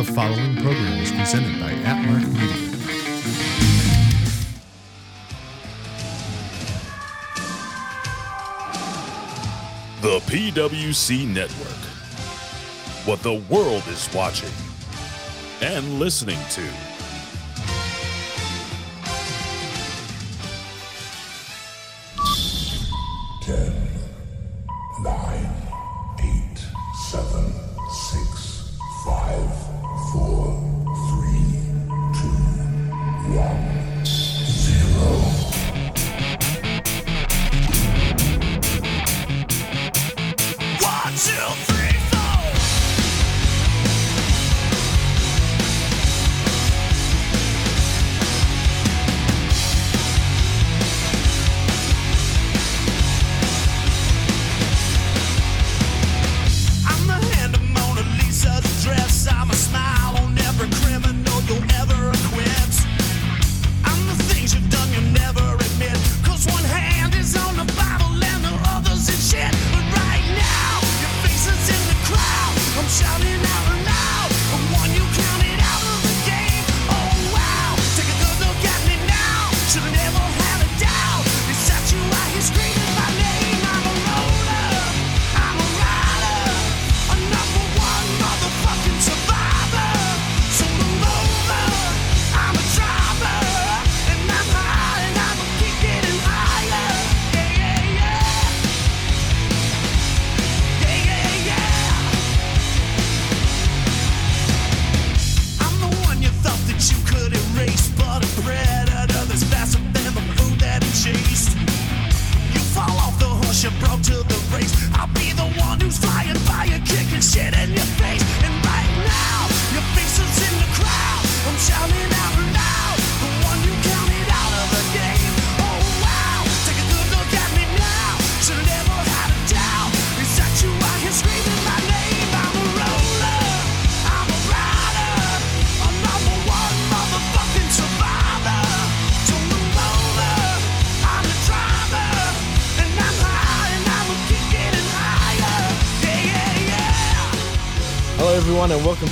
The following program is presented by Atmark Media. The PWC Network. What the world is watching and listening to.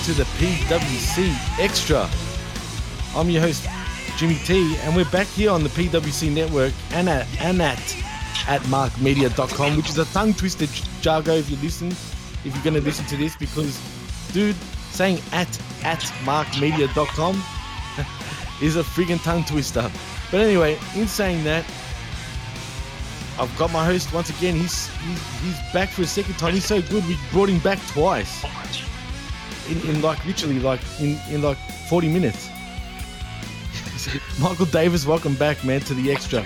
To the PWC Extra. I'm your host, Jimmy T, and we're back here on the PWC network and at, and at, at markmedia.com, which is a tongue twister j- jargon if you listen, if you're going to listen to this, because, dude, saying at, at markmedia.com is a friggin' tongue twister. But anyway, in saying that, I've got my host once again. He's, he's he's back for a second time. He's so good. We brought him back twice in, in like literally like in, in like 40 minutes. Michael Davis, welcome back, man, to the extra.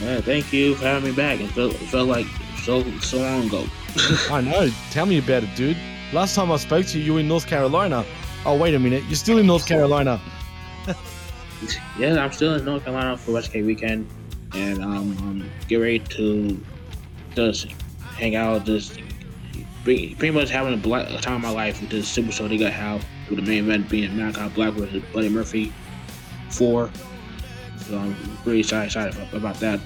Yeah, thank you for having me back. It felt, it felt like so so long ago. I know. Tell me about it, dude. Last time I spoke to you, you were in North Carolina. Oh, wait a minute. You're still in North Carolina. yeah, I'm still in North Carolina for Wrestlecade weekend, and um, um get ready to just hang out, just pretty much having a, black, a time of my life with this super show they got have with the main event being Malachi Black versus Buddy Murphy four. So I'm pretty excited, excited about that.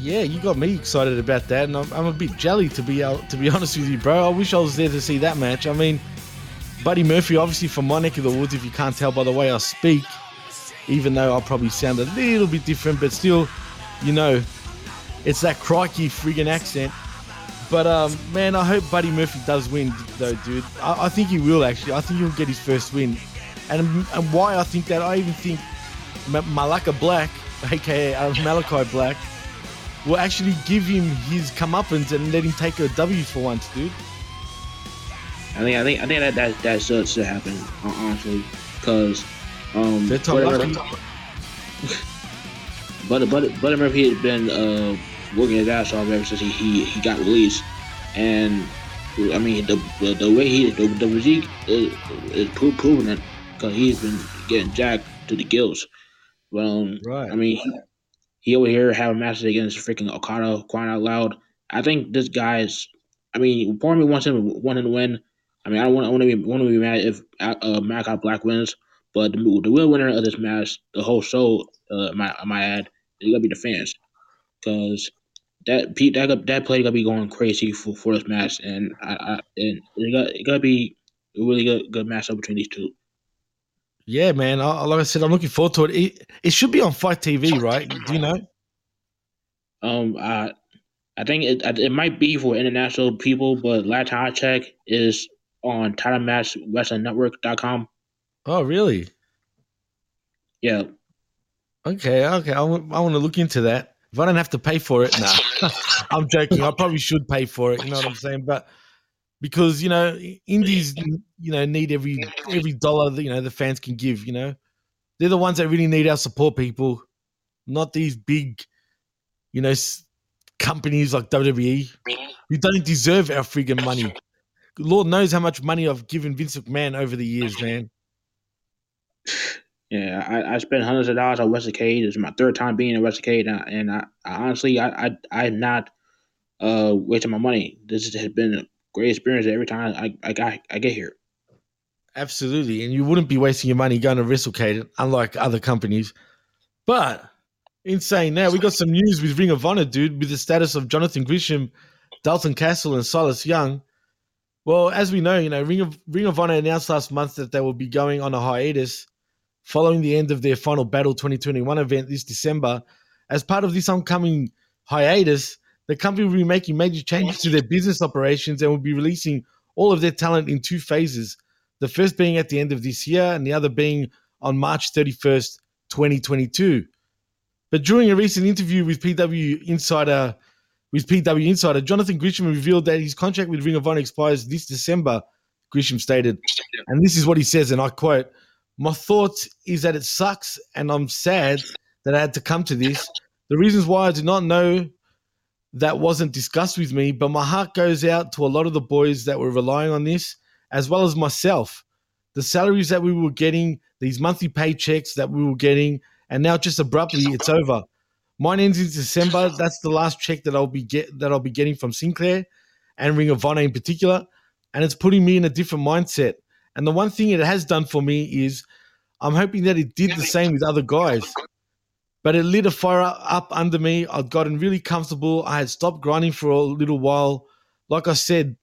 Yeah, you got me excited about that, and I'm, I'm a bit jelly to be able, to be honest with you, bro. I wish I was there to see that match. I mean, Buddy Murphy, obviously from my neck of the woods, if you can't tell by the way I speak, even though I'll probably sound a little bit different, but still, you know, it's that crikey friggin' accent. But um, man, I hope Buddy Murphy does win, though, dude. I, I think he will actually. I think he'll get his first win, and and why I think that I even think Ma- Malaka Black, aka uh, Malachi Black, will actually give him his comeuppance and let him take a W for once, dude. I think I think I think that that, that should should happen hon- honestly, because um, They're top whatever- lucky. But but Buddy Murphy had been uh, working his ass off ever since he, he, he got released, and I mean the the, way he the, the physique is, is pro- proving it because he's been getting jacked to the gills. But um, Right. I mean he, he over here having matches against freaking Okada, crying out loud. I think this guy's. I mean, part of me wants him want him to win. I mean, I don't want, I want to be want to be mad if uh, uh, Malachi Black wins, but the, the real winner of this match, the whole show, uh, my my ad, is gonna be the fans, because that Pete that that play gonna be going crazy for, for this match, and I, I and it got it gotta be a really good good matchup between these two. Yeah, man. I, like I said, I'm looking forward to it. it. It should be on FITE TV, right? Do you know? Um, I I think it it might be for international people, but last time I checked is on Title Match Wrestling Network.com. Oh, really? Yeah. Okay, okay. I want to look into that. If I don't have to pay for it, nah. I'm joking. I probably should pay for it. You know what I'm saying? But because you know, indies, you know, need every every dollar that you know the fans can give. You know, they're the ones that really need our support. People, not these big, you know, companies like WWE who don't deserve our friggin' money. Lord knows how much money I've given Vince McMahon over the years, man. Yeah, I, I spent hundreds of dollars on Wrestlecade. It's my third time being in Wrestlecade, and, I, and I, I honestly, I, I, I'm not uh, wasting my money. This has been a great experience every time I, I, got, I get here. Absolutely, and you wouldn't be wasting your money going to Wrestlecade, unlike other companies. But in saying that, we got some news with Ring of Honor, dude, with the status of Jonathan Gresham, Dalton Castle, and Silas Young. Well, as we know, you know, Ring of Ring of Honor announced last month that they will be going on a hiatus following the end of their final Battle 2021 event this December. As part of this oncoming hiatus, the company will be making major changes to their business operations and will be releasing all of their talent in two phases. The first being at the end of this year, and the other being on March 31st, 2022. But during a recent interview with PW Insider, with PW Insider, Jonathan Gresham revealed that his contract with Ring of Honor expires this December. Gresham stated, and this is what he says, and I quote: my thoughts is that it sucks and I'm sad that I had to come to this. The reasons why I did not know that wasn't discussed with me, but my heart goes out to a lot of the boys that were relying on this, as well as myself. The salaries that we were getting, these monthly paychecks that we were getting, and now just abruptly it's over. Mine ends in December. That's the last check that I'll be get that I'll be getting from Sinclair and Ring of Honor in particular, and it's putting me in a different mindset. And the one thing it has done for me is I'm hoping that it did the same with other guys. But it lit a fire up under me. I'd gotten really comfortable. I had stopped grinding for a little while. Like I said,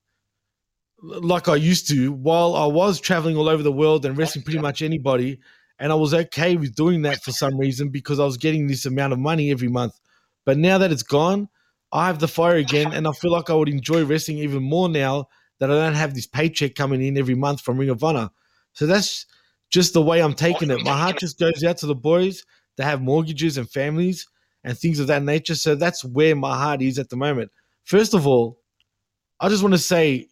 like I used to, while I was traveling all over the world and wrestling pretty much anybody. And I was okay with doing that for some reason because I was getting this amount of money every month. But now that it's gone, I have the fire again. And I feel like I would enjoy wrestling even more now that I don't have this paycheck coming in every month from Ring of Honor. So that's just the way I'm taking it. My heart just goes out to the boys that have mortgages and families and things of that nature. So that's where my heart is at the moment. First of all, I just want to say,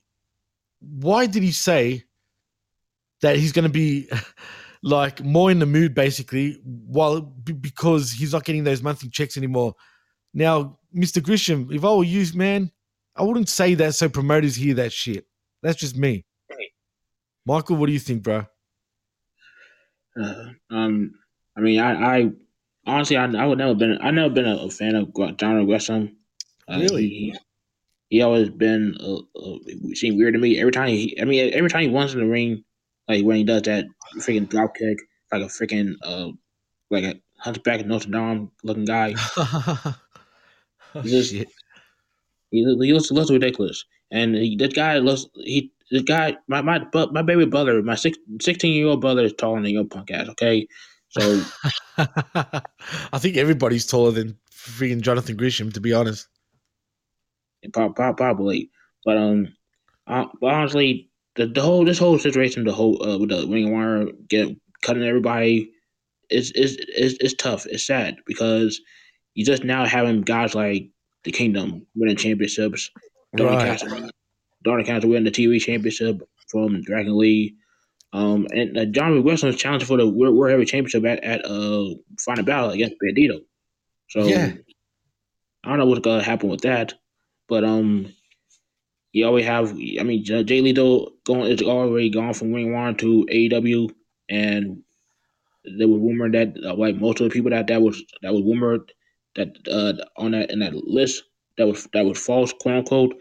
why did he say that he's going to be like more in the mood basically while because he's not getting those monthly checks anymore? Now, Mr. Gresham, if I were you, man, I wouldn't say that so promoters hear that shit. That's just me. Michael, what do you think, bro? Uh, um, I mean, I, I honestly, I, I would never been, I never been a, a fan of John Gresham. Uh, really? He, he always been uh, uh, seemed weird to me. Every time he, I mean, every time he wants in the ring, like when he does that freaking drop kick, like a freaking uh, like a hunchback Notre Dame looking guy. just, shit. He, he looks, looks ridiculous, and he, that guy looks he the guy my my my baby brother my six, 16 year old brother is taller than your punk ass. Okay, so I think everybody's taller than freaking Jonathan Gresham to be honest. Probably, but um, uh, but honestly, the, the whole this whole situation, the whole uh, with the Ring of Honor get cutting everybody, is is is is tough. It's sad because you just now having guys like the Kingdom winning championships. Donny Right. Castle, Donny Castle winning the TV championship from Dragon Lee. Um, and uh, John Wrestling was challenging for the World, World Heavyweight Championship at, at uh Final Battle against Bandito. So Yeah. I don't know what's gonna happen with that, but um, you always have. I mean, Jay Lethal going is already gone from Ring One to AEW, and there was rumor that uh, like most of the people that that was that was rumored that uh on that in that list that was that was false, quote unquote,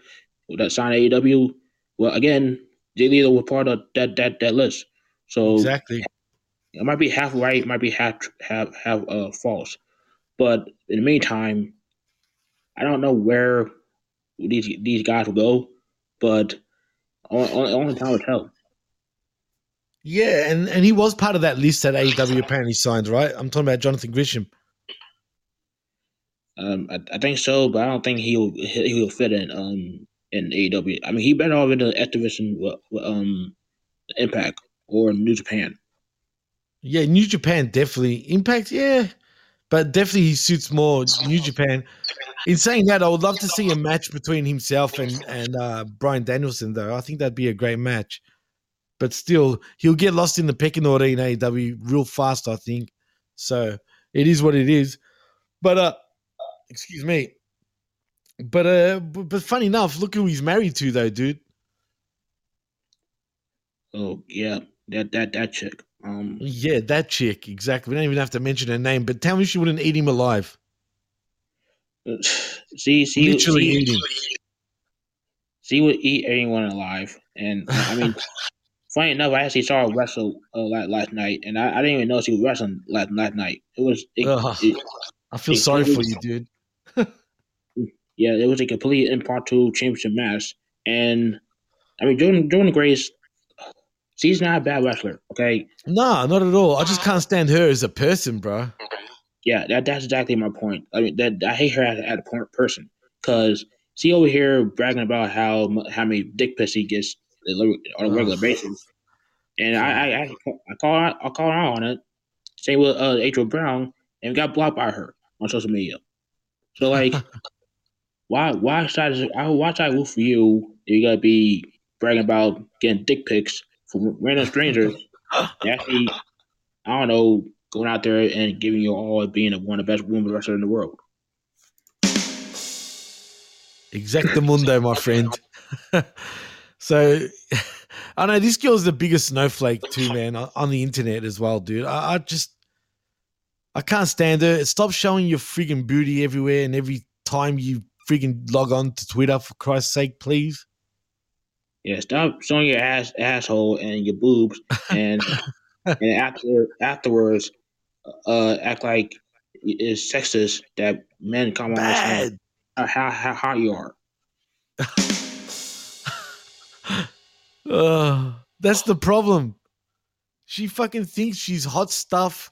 that signed AEW. Well, again, Jay Lethal was part of that that that list, so Exactly. it might be half right, it might be half half half uh, false. But in the meantime, I don't know where these these guys will go, but only, only, time will tell. Yeah, and, and he was part of that list that AEW apparently signed, right? I'm talking about Jonathan Gresham. Um, I, I think so, but I don't think he'll he- he'll fit in um in AEW. I mean, he better off in the with, um Impact or New Japan. Yeah, New Japan definitely. Impact, yeah. But definitely he suits more New Japan. In saying that, I would love to see a match between himself and, and uh, Bryan Danielson, though. I think that'd be a great match. But still, he'll get lost in the pecking order in AEW real fast, I think. So it is what it is. But uh excuse me. But uh but, but funny enough, look who he's married to though, dude. Oh yeah, that that that chick. Um, Yeah, that chick, exactly. We don't even have to mention her name, but tell me she wouldn't eat him alive. see, see, Literally see, eat him. she would eat anyone alive. And I mean, funny enough, I actually saw her wrestle uh, last, last night, and I, I didn't even know she was wrestling last last night. It was, it, it- I feel It- sorry for you, dude. Yeah, it was a complete impromptu championship match. And I mean, Jordynne Jordynne Grace, she's not a bad wrestler. Okay, Nah, not at all. I just can't stand her as a person, bro. yeah, that that's exactly my point. I mean, that I hate her as, as a person because she over here bragging about how how many dick pics he gets on a regular Ugh. basis, and I I I, I call her, I call her out on it. Same with uh, April Brown, and got blocked by her on social media. So like, why why should I I why should I root for you? if You gotta be bragging about getting dick pics from random strangers. Actually, I don't know, going out there and giving you all as being one of the best women wrestlers in the world. Exactamundo, my friend. so I know this girl's the biggest snowflake too, man, on on the internet as well, dude. I, I just I can't stand her. Stop showing your friggin' booty everywhere and every time you friggin' log on to Twitter, for Christ's sake, please. Yeah, stop showing your ass asshole and your boobs, and and after afterwards, uh, act like it's sexist that men come on and how how hot you are. Ugh, that's the problem. She fucking thinks she's hot stuff,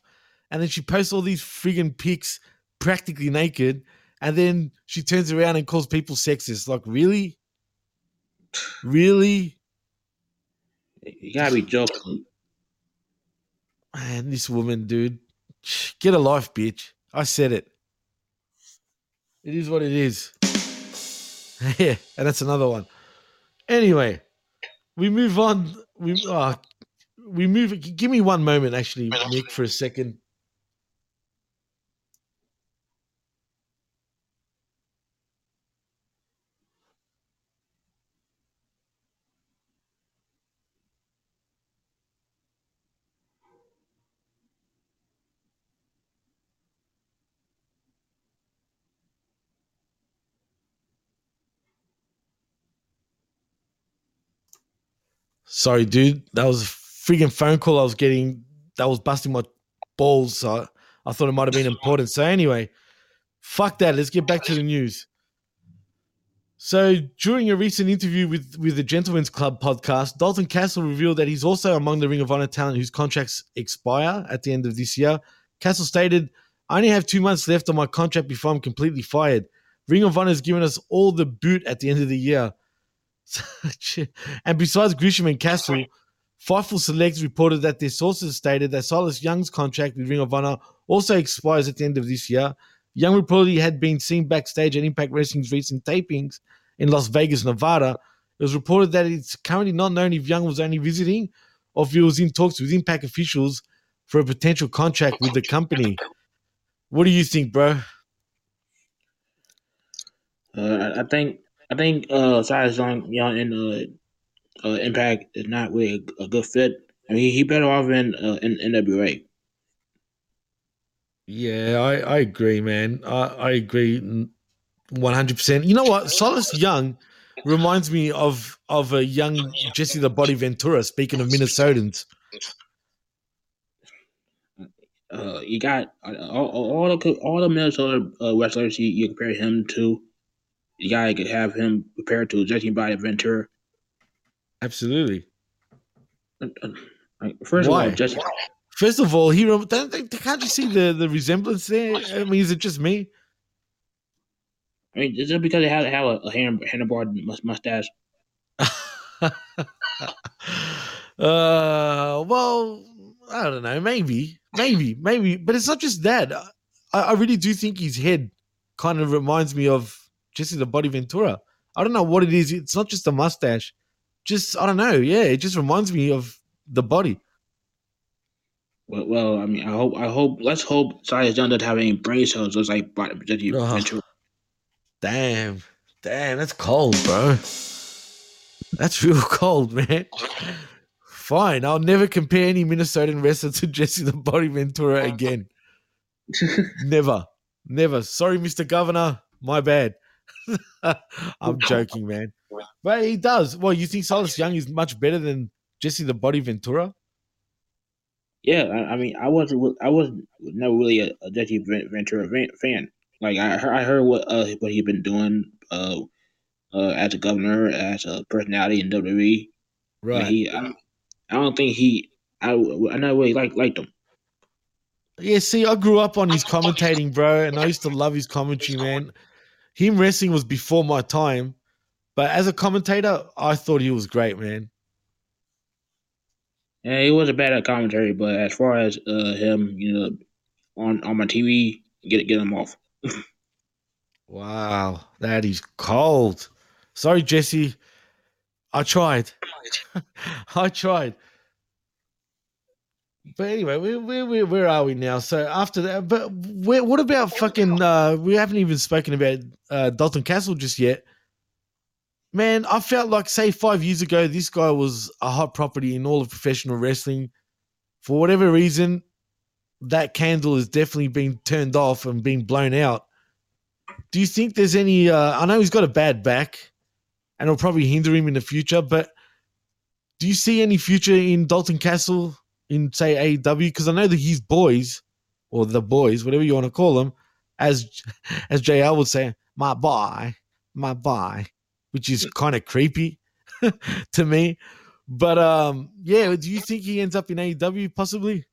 and then she posts all these friggin' pics practically naked, and then she turns around and calls people sexist. Like, really? Really? You gotta be joking. Man, this woman, dude. Get a life, bitch. I said it. It is what it is. yeah, and that's another one. Anyway, we move on. We uh, we move. Give me one moment, actually, Nick, for a second. Sorry, dude. That was a freaking phone call I was getting. That was busting my balls. So I thought it might have been important. So anyway, fuck that. Let's get back to the news. So during a recent interview with with the Gentlemen's Club podcast, Dalton Castle revealed that he's also among the Ring of Honor talent whose contracts expire at the end of this year. Castle stated, "I only have two months left on my contract before I'm completely fired. Ring of Honor has given us all the boot at the end of the year." And besides Gresham and Castle, Fightful Select reported that their sources stated that Silas Young's contract with Ring of Honor also expires at the end of this year. Young reportedly had been seen backstage at Impact Wrestling's recent tapings in Las Vegas, Nevada. It was reported that it's currently not known if Young was only visiting or if he was in talks with Impact officials for a potential contract with the company. What do you think, bro? Uh, I- I think I think uh, Silas Young, Young in uh, uh, Impact is not really a, a good fit. I mean, he better off in uh, in NWA. Yeah, I, I agree, man. I, I agree one hundred percent. You know what? Silas Young reminds me of of a young Jesse the Body Ventura. Speaking of Minnesotans, Uh, you got uh, all, all the all the Minnesota uh, wrestlers you, you compare him to. You gotta have him compared to Jesse by Ventura. absolutely. Like, first Why? of all, Jesse, First of all, he rem- don't, can't you see the, the resemblance there? I mean, is it just me? I mean, just because they have, have a, a handlebar mustache. uh, well, I don't know. Maybe, maybe, maybe, but it's not just that. I, I really do think his head kind of reminds me of Jesse the Body Ventura. I don't know what it is. It's not just a mustache. Just I don't know. Yeah, it just reminds me of the body. Well, well, I mean, I hope, I hope, let's hope Silas Young doesn't have any brain cells. Looks like Body- Jesse Ugh. Ventura. Uh-huh. Damn, damn, that's cold, bro. That's real cold, man. Fine, I'll never compare any Minnesotan wrestler to Jesse the Body Ventura uh-huh. again. Never. Never. Sorry, Mr. Governor. My bad. I'm joking, man. But he does. Well, you think Silas Young is much better than Jesse the Body Ventura? Yeah, I, I mean, I wasn't, I was never really a, a Jesse Ventura fan-. Like I heard, I heard what uh, what he'd been doing uh, uh, as a governor, as a personality in WWE. Right. He, I, I don't think he. I, I never really like liked him. Yeah, see, I grew up on his commentating, bro, and I used to love his commentary, man. Him wrestling was before my time, but as a commentator, I thought he was great, man. Yeah, he wasn't bad at commentary, but as far as uh, him, you know, on on my TV, get get him off. Wow, that is cold. Sorry, Jesse. I tried. I tried. But anyway, where, where, where, are we now? So after that, but where, what about fucking? Uh, we haven't even spoken about uh, Dalton Castle just yet. Man, I felt like, say, five years ago, this guy was a hot property in all of professional wrestling. For whatever reason, that candle has definitely been turned off and being blown out. Do you think there's any? Uh, I know he's got a bad back, and it'll probably hinder him in the future. But do you see any future in Dalton Castle in say AEW? Because I know that his boys, or the boys, whatever you want to call them, as as JL would say, my boy, my boy, which is kind of creepy to me. But um, yeah, do you think he ends up in AEW possibly?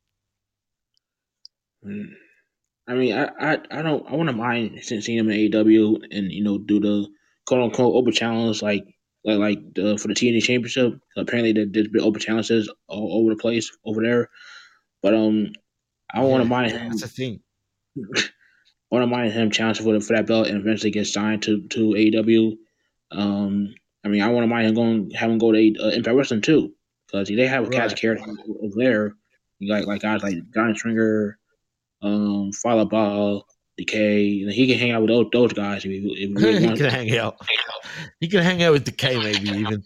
Mm. I mean, I I, I don't I wouldn't mind se- seeing him in AEW and you know do the quote unquote open challenge like like like the, for the TNT Championship. Apparently, there, there's been open challenges all over the place over there. But um, I don't want to mind him. That's a thing. I want to mind him challenging for the, for that belt and eventually get signed to to AEW. Um, I mean, I want to mind him going have him go to uh, Impact Wrestling too because they have a cast Right. of characters over there. You got like guys like John Swinger, um, Fallah Bahh, Decay. And he can hang out with those, those guys if he, if he really he wants. can hang out. He can hang out with Decay maybe even.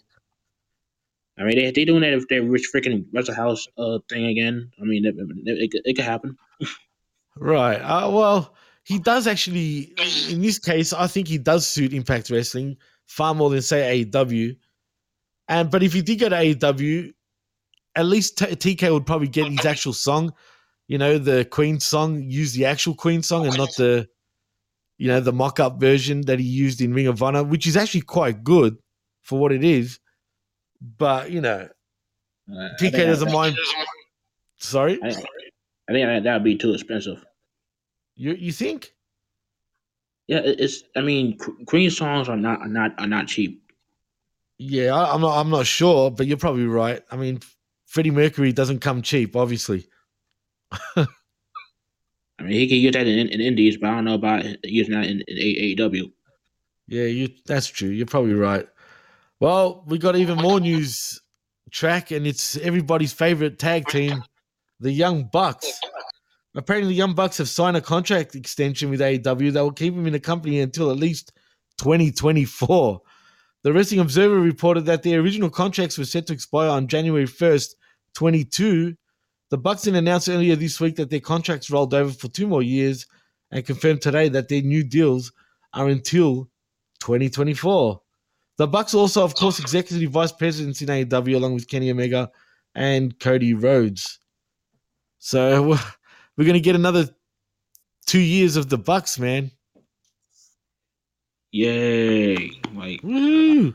I mean, they they doing that if they rich freaking Wrestle House uh thing again. I mean, it, it, it, could- it could happen. Right. Uh, well, he does actually. In this case, I think he does suit Impact Wrestling far more than say AEW. And but if he did go to AEW, at least T- TK would probably get his actual song. You know, the Queen song. Use the actual Queen song and not the, you know, the mock-up version that he used in Ring of Honor, which is actually quite good for what it is. But you know, Uh, TK doesn't mind. Sorry, I, I think that that'd be too expensive. you you think? Yeah, it's. I mean, Qu- Queen songs are not are not are not cheap. Yeah, I, I'm not. I'm not sure, but you're probably right. I mean, Freddie Mercury doesn't come cheap, obviously. I mean, he can use that in, in Indies, but I don't know about using that in, in AEW. Yeah, you. That's true. You're probably right. Well, we got even more news track, and it's everybody's favorite tag team, the Young Bucks. Apparently, the Young Bucks have signed a contract extension with AEW that will keep them in the company until at least 2024. The Wrestling Observer reported that their original contracts were set to expire on January 1st, 22. The Bucks announced earlier this week that their contracts rolled over for two more years and confirmed today that their new deals are until 2024. The Bucks also, of course, executive vice presidents in AEW along with Kenny Omega and Cody Rhodes. So we're- going to get another two years of the Bucks, man. Yay! Like, Woo!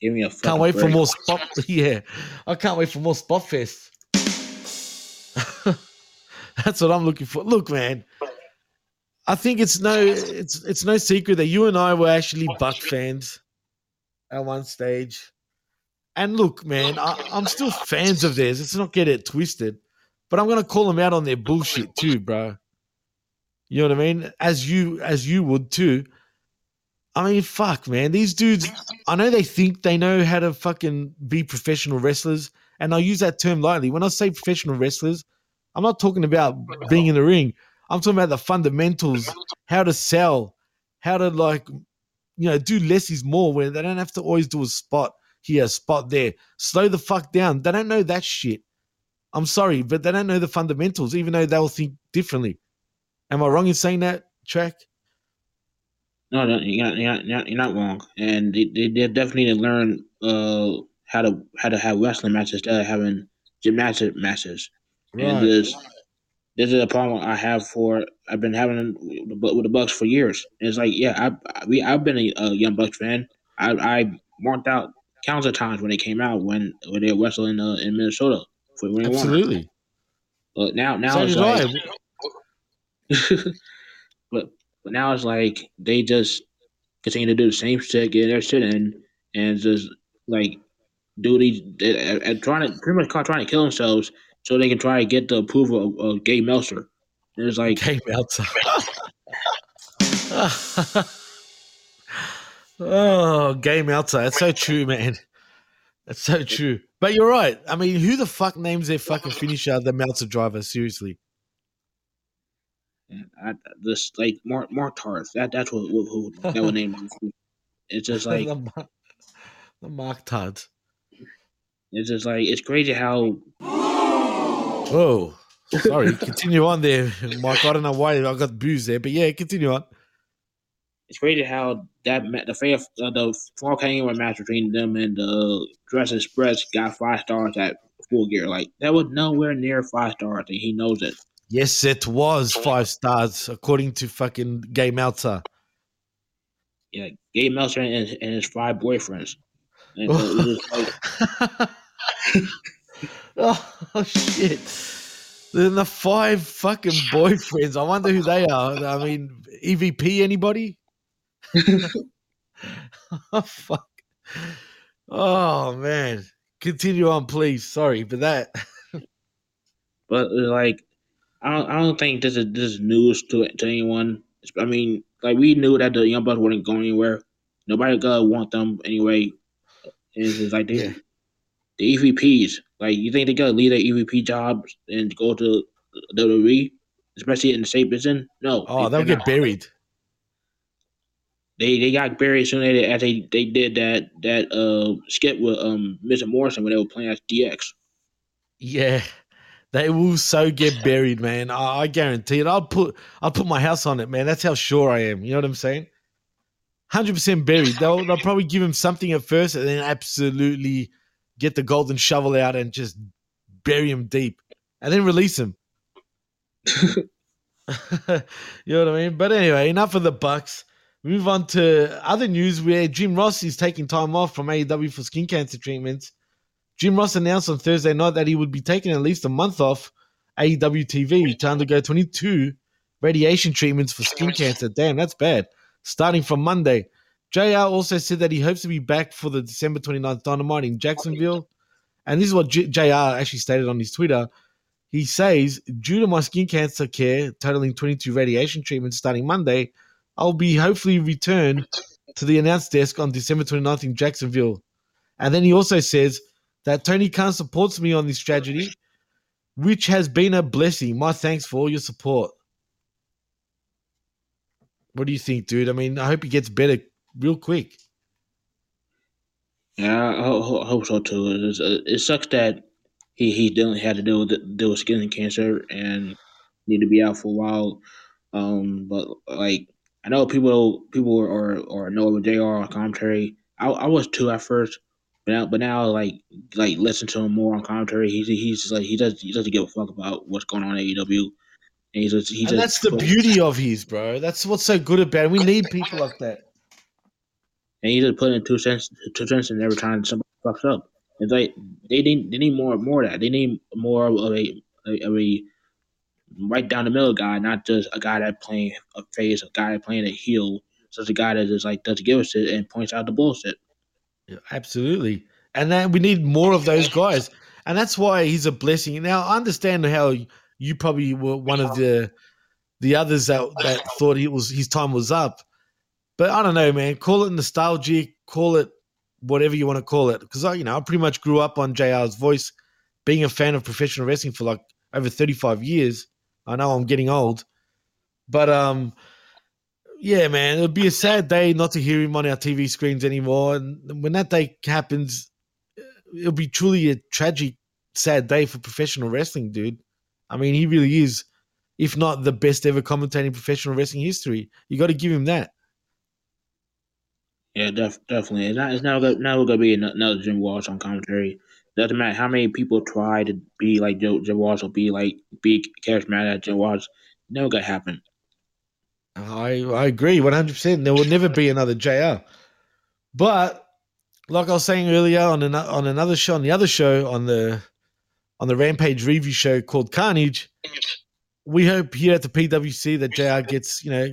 give me a Can't wait for more spot. Yeah, I can't wait for more spot fest. That's what I'm looking for. Look, man. I think it's no it's it's no secret that you and I were actually Buck fans at one stage. And look, man, I, I'm still fans of theirs. Let's not get it twisted. But I'm gonna call them out on their bullshit too, bro. You know what I mean? As you as you would too. I mean, fuck, man. These dudes, I know they think they know how to fucking be professional wrestlers, and I use that term lightly. When I say professional wrestlers, I'm not talking about being in the ring. I'm talking about the fundamentals, how to sell, how to like, you know, do less is more. Where they don't have to always do a spot here, a spot there. Slow the fuck down. They don't know that shit. I'm sorry, but they don't know the fundamentals, even though they'll think differently. Am I wrong in saying that, Track? No, you're not, you're not, you're not wrong. And they, they, they definitely learn uh, how to how to have wrestling matches instead of having gymnastic matches. And this this is a problem I have for I've been having with the Bucks for years. And it's like, yeah, I, I we I've been a, a young Bucks fan. I I marked out countless of times when they came out when when they were wrestling uh, in Minnesota for Ring of Honor. Absolutely. But now now So it's like, but but now it's like they just continue to do the same shit, get their shit in, and just like do these trying to pretty much trying to kill themselves so they can try to get the approval of, of Gay Meltzer. And it's like Gay outside. oh, Gay outside. That's so true, man. That's so true. But you're right. I mean, who the fuck names their fucking finisher the Meltzer driver? Seriously. I, this like Mark Mark Tarth. That that's what who, who that would name. It's just like the, the Mark Tuds. It's just like it's crazy how Whoa. Sorry. continue on there, Mike. I don't know why I got booze there, but yeah, continue on. it's crazy how that the fair uh, the fall anywhere match between them and the Dress Express got five stars at full gear. Like that was nowhere near five stars, and he knows it. Yes, it was five stars, according to fucking Gay Meltzer. Yeah, Gabe Meltzer and, and his five boyfriends. And, it was like, oh shit! Then the five fucking boyfriends. I wonder who they are. I mean, EVP. Anybody? oh fuck! Oh man, continue on, please. Sorry, for that. but like, I don't, I don't think this is this is news to to anyone. I mean, like we knew that the Young Bucks wouldn't go anywhere. Nobody gonna want them anyway. It's just like they, Yeah. The EVPs. Like you think they gotta leave their EVP jobs and go to the WWE, especially in the state it's in? No. Oh, they- they'll get not. buried. They they got buried as soon as they, as they they did that that uh skit with um Mr. Morrison when they were playing as DX. Yeah, they will so get buried, man. I, I guarantee it. I'll put I'll put my house on it, man. That's how sure I am. You know what I'm saying? Hundred percent buried. They'll they'll probably give him something at first, and then absolutely get the golden shovel out and just bury him deep, and then release him. you know what I mean? But anyway, enough of the Bucks. Move on to other news where Jim Ross is taking time off from AEW for skin cancer treatments. Jim Ross announced on Thursday night that he would be taking at least a month off AEW TV to undergo 22 radiation treatments for skin cancer. Damn, that's bad. Starting from Monday. JR also said that he hopes to be back for the December 29th Dynamite in Jacksonville. And this is what JR actually stated on his Twitter. He says, due to my skin cancer care, totaling 22 radiation treatments starting Monday, I'll be hopefully returned to the announce desk on December 29th in Jacksonville. And then he also says that Tony Khan supports me on this tragedy, which has been a blessing. My thanks for all your support. What do you think, dude? I mean, I hope he gets better real quick. Yeah, I ho- ho- hope so too. It's, uh, it sucks that he he dealing had to deal with it- deal with skin cancer and need to be out for a while. Um, but like I know people people are or know with Jr. on commentary. I I was too at first, but now but now like like listen to him more on commentary. He's he's just like he does he doesn't give a fuck about what's going on at AEW. And he's just, he And just that's the beauty of his, bro. That's what's so good about it. We need people like that. And he just put in two cents two cents in every time somebody fucks up. It's like they need they need more more of that. They need more of a a, a right down the middle guy, not just a guy that playing a face, a guy playing a heel, such a guy that just like does give a shit and points out the bullshit. Yeah, absolutely. And then we need more of those guys. And that's why he's a blessing. Now I understand how you probably were one of the the others that, that thought he was his time was up. But I don't know, man. Call it nostalgia, call it whatever you want to call it. Because I, you know, I pretty much grew up on JR's voice, being a fan of professional wrestling for like over 35 years. I know I'm getting old. But um yeah, man, it'll be a sad day not to hear him on our TV screens anymore. And when that day happens, it'll be truly a tragic, sad day for professional wrestling, dude. I mean, he really is, if not the best ever commentating professional wrestling history. You got to give him that. Yeah, def- definitely. It's not. It's never. Never gonna be another Jim Walsh on commentary. Doesn't matter how many people try to be like Joe, Jim Walsh or be like be charismatic at Jim Walsh. Never gonna happen. I I agree one hundred percent. There will never be another Jr. But like I was saying earlier on an, on another show on the other show on the on the Rampage review show called Carnage, we hope here at the PWC that Jr. gets you know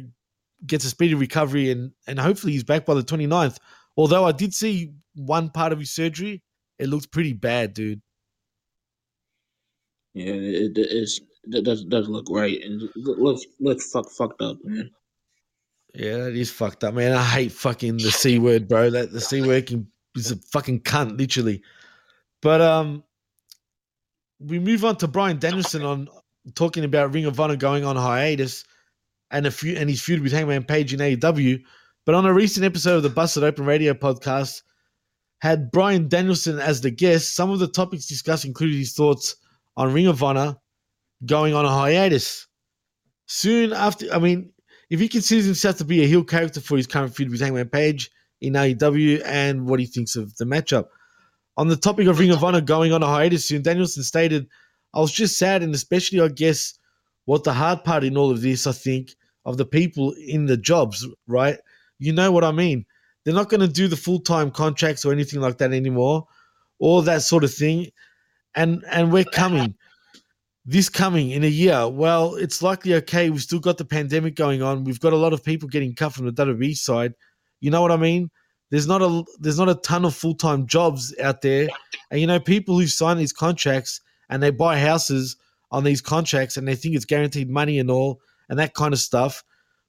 gets a speedy recovery and and hopefully he's back by the 29th. Although I did see one part of his surgery, it looks pretty bad, dude. Yeah, it, it's, it does does look right and looks looks fuck fucked up, man. Yeah, that is fucked up, man. I hate fucking the c word, bro. That the c word can, is a fucking cunt, literally. But um, we move on to Bryan Danielson on talking about Ring of Honor going on hiatus and a few and his feud with Hangman Page in AEW. But on a recent episode of the Busted Open Radio podcast, had Bryan Danielson as the guest. Some of the topics discussed included his thoughts on Ring of Honor going on a hiatus. Soon after, I mean, if he considers himself to be a heel character for his current feud with Hangman Page in AEW and what he thinks of the matchup. On the topic of Ring of Honor going on a hiatus soon, Danielson stated, I was just sad, and especially, I guess, what the hard part in all of this, I think, of the people in the jobs, right? You know what I mean? They're not going to do the full time contracts or anything like that anymore, all that sort of thing. And and we're coming, this coming in a year. Well, it's likely okay. We've still got the pandemic going on. We've got a lot of people getting cut from the WWE side. You know what I mean? There's not a there's not a ton of full time jobs out there, and you know people who sign these contracts and they buy houses on these contracts and they think it's guaranteed money and all and that kind of stuff.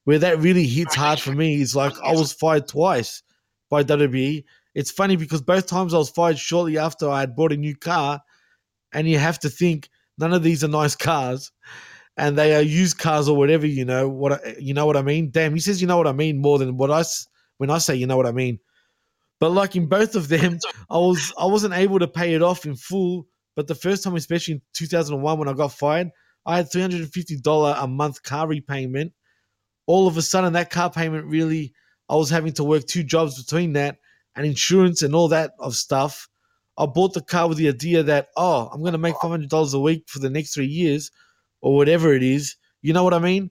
Where that really hits hard for me is like I was fired twice by WWE. It's funny because both times I was fired shortly after I had bought a new car, and you have to think none of these are nice cars, and they are used cars or whatever. You know what? I, you know what I mean? Damn, he says you know what I mean more than what I when I say you know what I mean. But like in both of them, I was I wasn't able to pay it off in full. But the first time, especially in 2001 when I got fired, I had $350 a month car repayment. All of a sudden, that car payment really I was having to work two jobs between that and insurance and all that of stuff. I bought the car with the idea that, oh, I'm going to make $500 a week for the next three years or whatever it is. You know what I mean?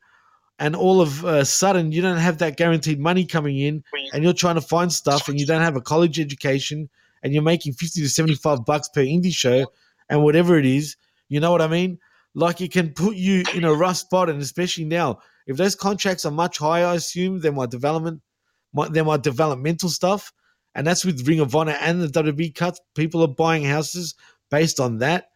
And all of a sudden, you don't have that guaranteed money coming in and you're trying to find stuff and you don't have a college education and you're making 50 to 75 bucks per indie show and whatever it is. You know what I mean? Like it can put you in a rough spot. And especially now, if those contracts are much higher, I assume, than my development my, they're my developmental stuff, and that's with Ring of Honor and the WWE cuts. People are buying houses based on that,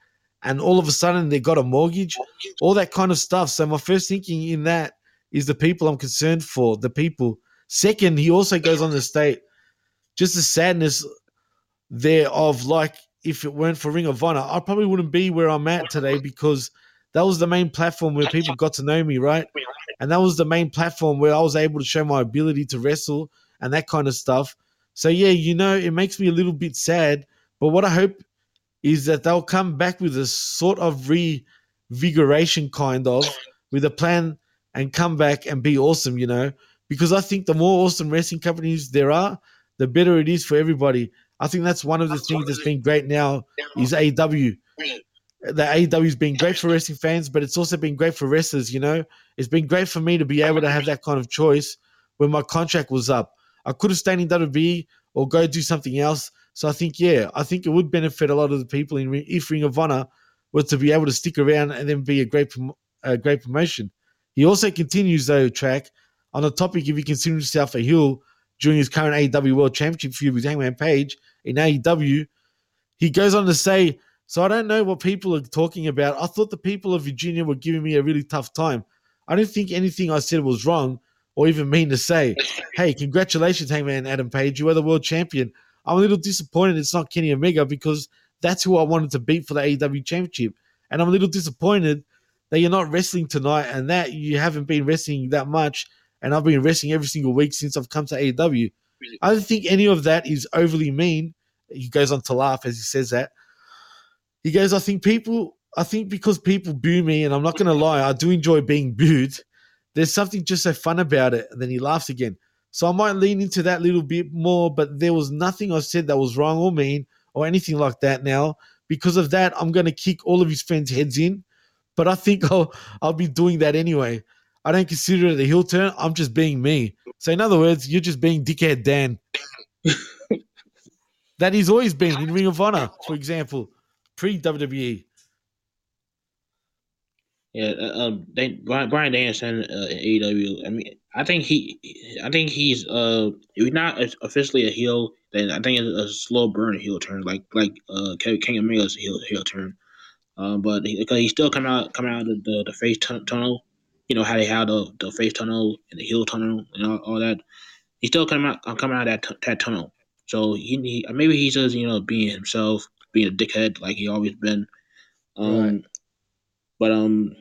and all of a sudden they got a mortgage, all that kind of stuff. So my first thinking in that is the people I'm concerned for, the people. Second, he also goes on to state just the sadness there of like if it weren't for Ring of Honor, I probably wouldn't be where I'm at today because that was the main platform where people got to know me, right? And that was the main platform where I was able to show my ability to wrestle and that kind of stuff. So yeah, you know, it makes me a little bit sad. But what I hope is that they'll come back with a sort of revigoration, kind of, with a plan and come back and be awesome, you know. Because I think the more awesome wrestling companies there are, the better it is for everybody. I think that's one of the things that's been great now is AW the AEW has been great for wrestling fans, but it's also been great for wrestlers. You know, it's been great for me to be able to have that kind of choice when my contract was up. I could have stayed in WWE or go do something else. So I think, yeah, I think it would benefit a lot of the people in if Ring of Honor was to be able to stick around and then be a great a great promotion. He also continues though track on the topic if he considers himself a heel during his current AEW World Championship feud with Hangman Page in AEW. He goes on to say, "So I don't know what people are talking about. I thought the people of Virginia were giving me a really tough time. I don't think anything I said was wrong or even mean to say. Hey, congratulations, Hangman Adam Page. You are the world champion. I'm a little disappointed it's not Kenny Omega because that's who I wanted to beat for the AEW Championship. And I'm a little disappointed that you're not wrestling tonight and that you haven't been wrestling that much. And I've been wrestling every single week since I've come to AEW. I don't think any of that is overly mean. He goes on to laugh as he says that. He goes, I think people, I think because people boo me, and I'm not going to lie, I do enjoy being booed. There's something just so fun about it. And then he laughs again. So I might lean into that little bit more, but there was nothing I said that was wrong or mean or anything like that now. Because of that, I'm going to kick all of his friends' heads in. But I think I'll, I'll be doing that anyway. I don't consider it a heel turn. I'm just being me. So, in other words, you're just being dickhead Dan. that he's always been in Ring of Honor, for example, pre WWE. Yeah, uh, um, they, Brian, Bryan Danielson uh, in AEW. I mean, I think he, I think he's uh, if he's not officially a heel, then I think it's a slow burn heel turn, like like uh, King Omega's heel heel turn. Um, but he, because he still coming out come out of the the face tun- tunnel, you know how they have the, the face tunnel and the heel tunnel and all, all that. He's still coming out coming out of that t- that tunnel. So he, he maybe he's just you know being himself, being a dickhead like he always been. Um, Right. but um,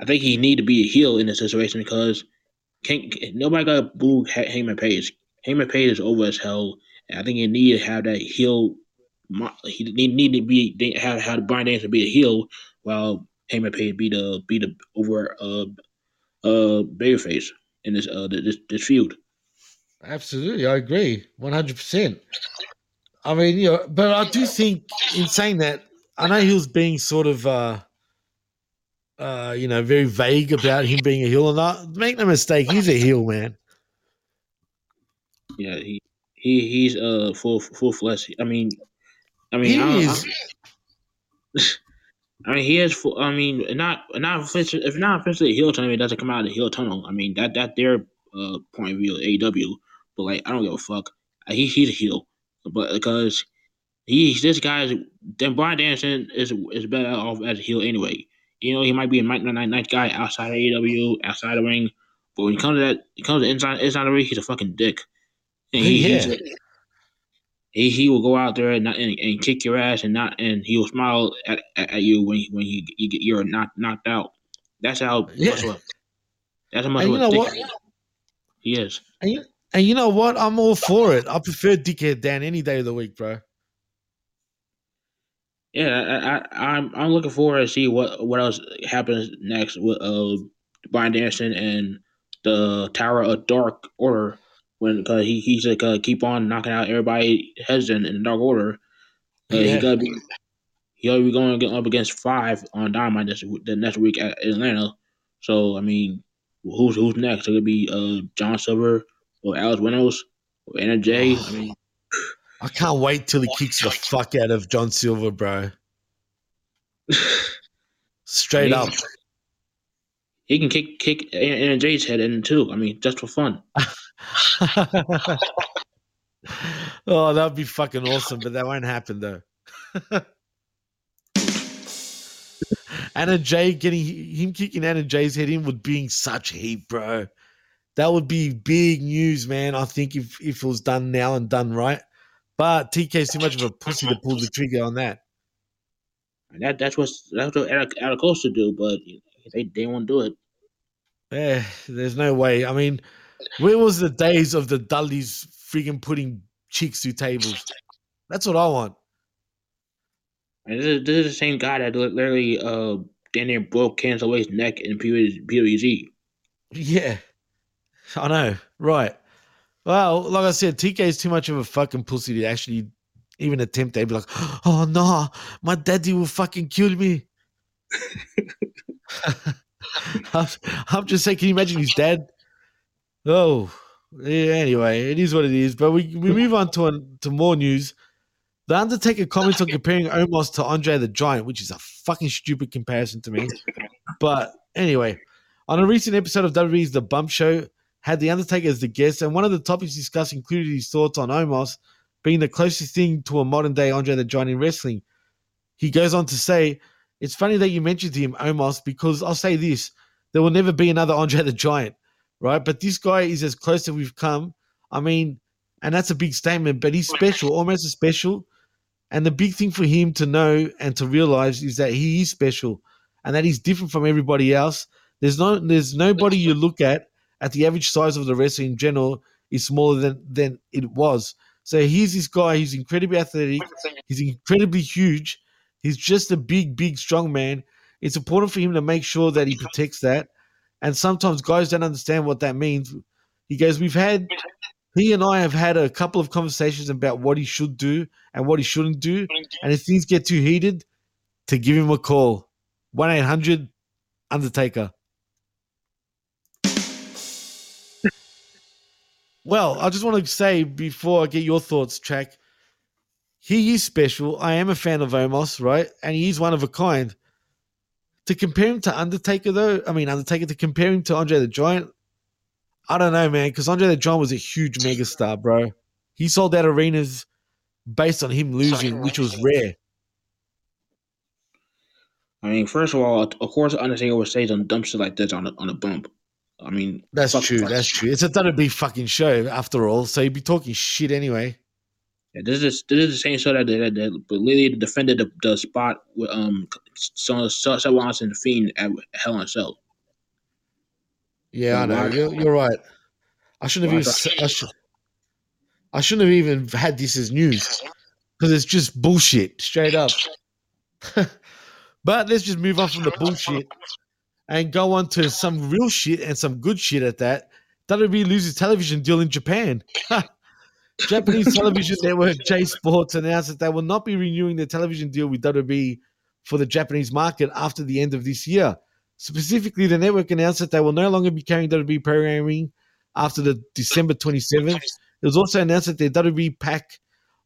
I think he need to be a heel in this situation because can't nobody got to boo Hangman Page. Hangman Page is over as hell, and I think he need to have that heel. He need, need to be have have Bryan Danielson be a heel while Hangman Page be the be the over uh uh babyface in this uh this this feud. Absolutely, I agree, one hundred percent. I mean, you know, but I do think in saying that, I know he was being sort of, uh, uh, you know, very vague about him being a heel or not. Make no mistake, he's a heel, man. Yeah, he he he's uh full full flesh. I mean, I mean, He I is. I mean, he is. Full, I mean, not not officially, if not officially a heel tunnel, it doesn't come out of the heel tunnel. I mean, that that their uh, point of view AEW. But like, I don't give a fuck. Uh, He he's a heel, but because he's this guy's. Then Bryan Danielson is is better off as a heel anyway. You know, he might be a nice, nice, nice guy outside of AEW, outside the ring, but when it comes to that, it comes to inside inside the ring, he's a fucking dick. And he, he's a- he, he will go out there and, not, and and kick your ass and not and he will smile at, at, at you when when you, you get you're knocked knocked out. That's how Yeah. much of that's how much And you know what? he is. And you, and you know what? I'm all for it. I prefer Dickhead Dan any day of the week, bro. Yeah, I, I, I'm I'm looking forward to see what what else happens next with uh Bryan Danielson and the Tower of Dark Order when because he he's like uh, keep on knocking out everybody heads in, in the Dark Order. Uh, Yeah. He gotta be he gotta be going up against five on Dynamite this the next week at Atlanta. So I mean, who's who's next? It could be uh John Silver or Alex Reynolds or Anna Jay. I mean, I can't wait till he kicks the fuck out of John Silver, bro. Straight up. he can kick kick Anna Jay's head in too. I mean, just for fun. oh, that'd be fucking awesome, but that won't happen though. Anna Jay getting him kicking Anna Jay's head in would be such heat, bro. That would be big news, man. I think if if it was done now and done right. But TK's too much of a pussy to pull the trigger on that. And that that's what's that's what Eric Eric to do, but they they won't do it. Eh, there's no way. I mean, where was the days of the Dudleys friggin' putting chicks through tables? That's what I want. This is, this is the same guy that literally uh damn near broke Cancer Wade's neck in PWG. Yeah, I know. Right. Well, like I said, TK is too much of a fucking pussy to actually even attempt to be like, oh no, my daddy will fucking kill me. I'm, I'm just saying, can you imagine his dad? Oh, yeah, anyway, it is what it is. But we, we move on to an, to more news. The Undertaker comments on comparing Omos to Andre the Giant, which is a fucking stupid comparison to me. But anyway, on a recent episode of WWE's The Bump Show, had the Undertaker as the guest, and one of the topics discussed included his thoughts on Omos being the closest thing to a modern day Andre the Giant in wrestling. He goes on to say, It's funny that you mentioned him, Omos, because I'll say this there will never be another Andre the Giant, right? But this guy is as close as we've come. I mean, and that's a big statement, but he's special, almost as special. And the big thing for him to know and to realize is that he is special and that he's different from everybody else. There's no there's nobody you look at at the average size of the wrestler in general is smaller than than it was. So here's this guy, he's incredibly athletic, he's incredibly huge, he's just a big, big, strong man. It's important for him to make sure that he protects that. And sometimes guys don't understand what that means. He goes, We've had he and I have had a couple of conversations about what he should do and what he shouldn't do. And if things get too heated, to give him a call. 1 800 Undertaker. well, I just want to say before I get your thoughts, Track, he is special. I am a fan of Omos, right? And he's one of a kind. To compare him to Undertaker, though, I mean, Undertaker, to compare him to Andre the Giant, I don't know, man, because Andre the Giant was a huge megastar, bro. He sold out arenas based on him losing, which was rare. I mean, first of all, of course, Undertaker would say some dumb shit like this on a, on a bump. I mean, That's true. That's true. It's a WWE fucking show, after all. So you'd be talking shit anyway. This is this is the same show that that, that but Lily defended the, the spot with um so so so Rollins and the Fiend at Hell in Cell. Yeah, I know. You're, you're right. I shouldn't have even. I, should, I shouldn't have even had this as news because it's just bullshit, straight up. but let's just move on from the bullshit and go on to some real shit and some good shit at that. WWE loses television deal in Japan. Japanese television network J Sports announced that they will not be renewing their television deal with WWE for the Japanese market after the end of this year. Specifically, the network announced that they will no longer be carrying WWE programming after the December 27th. It was also announced that their WWE Pack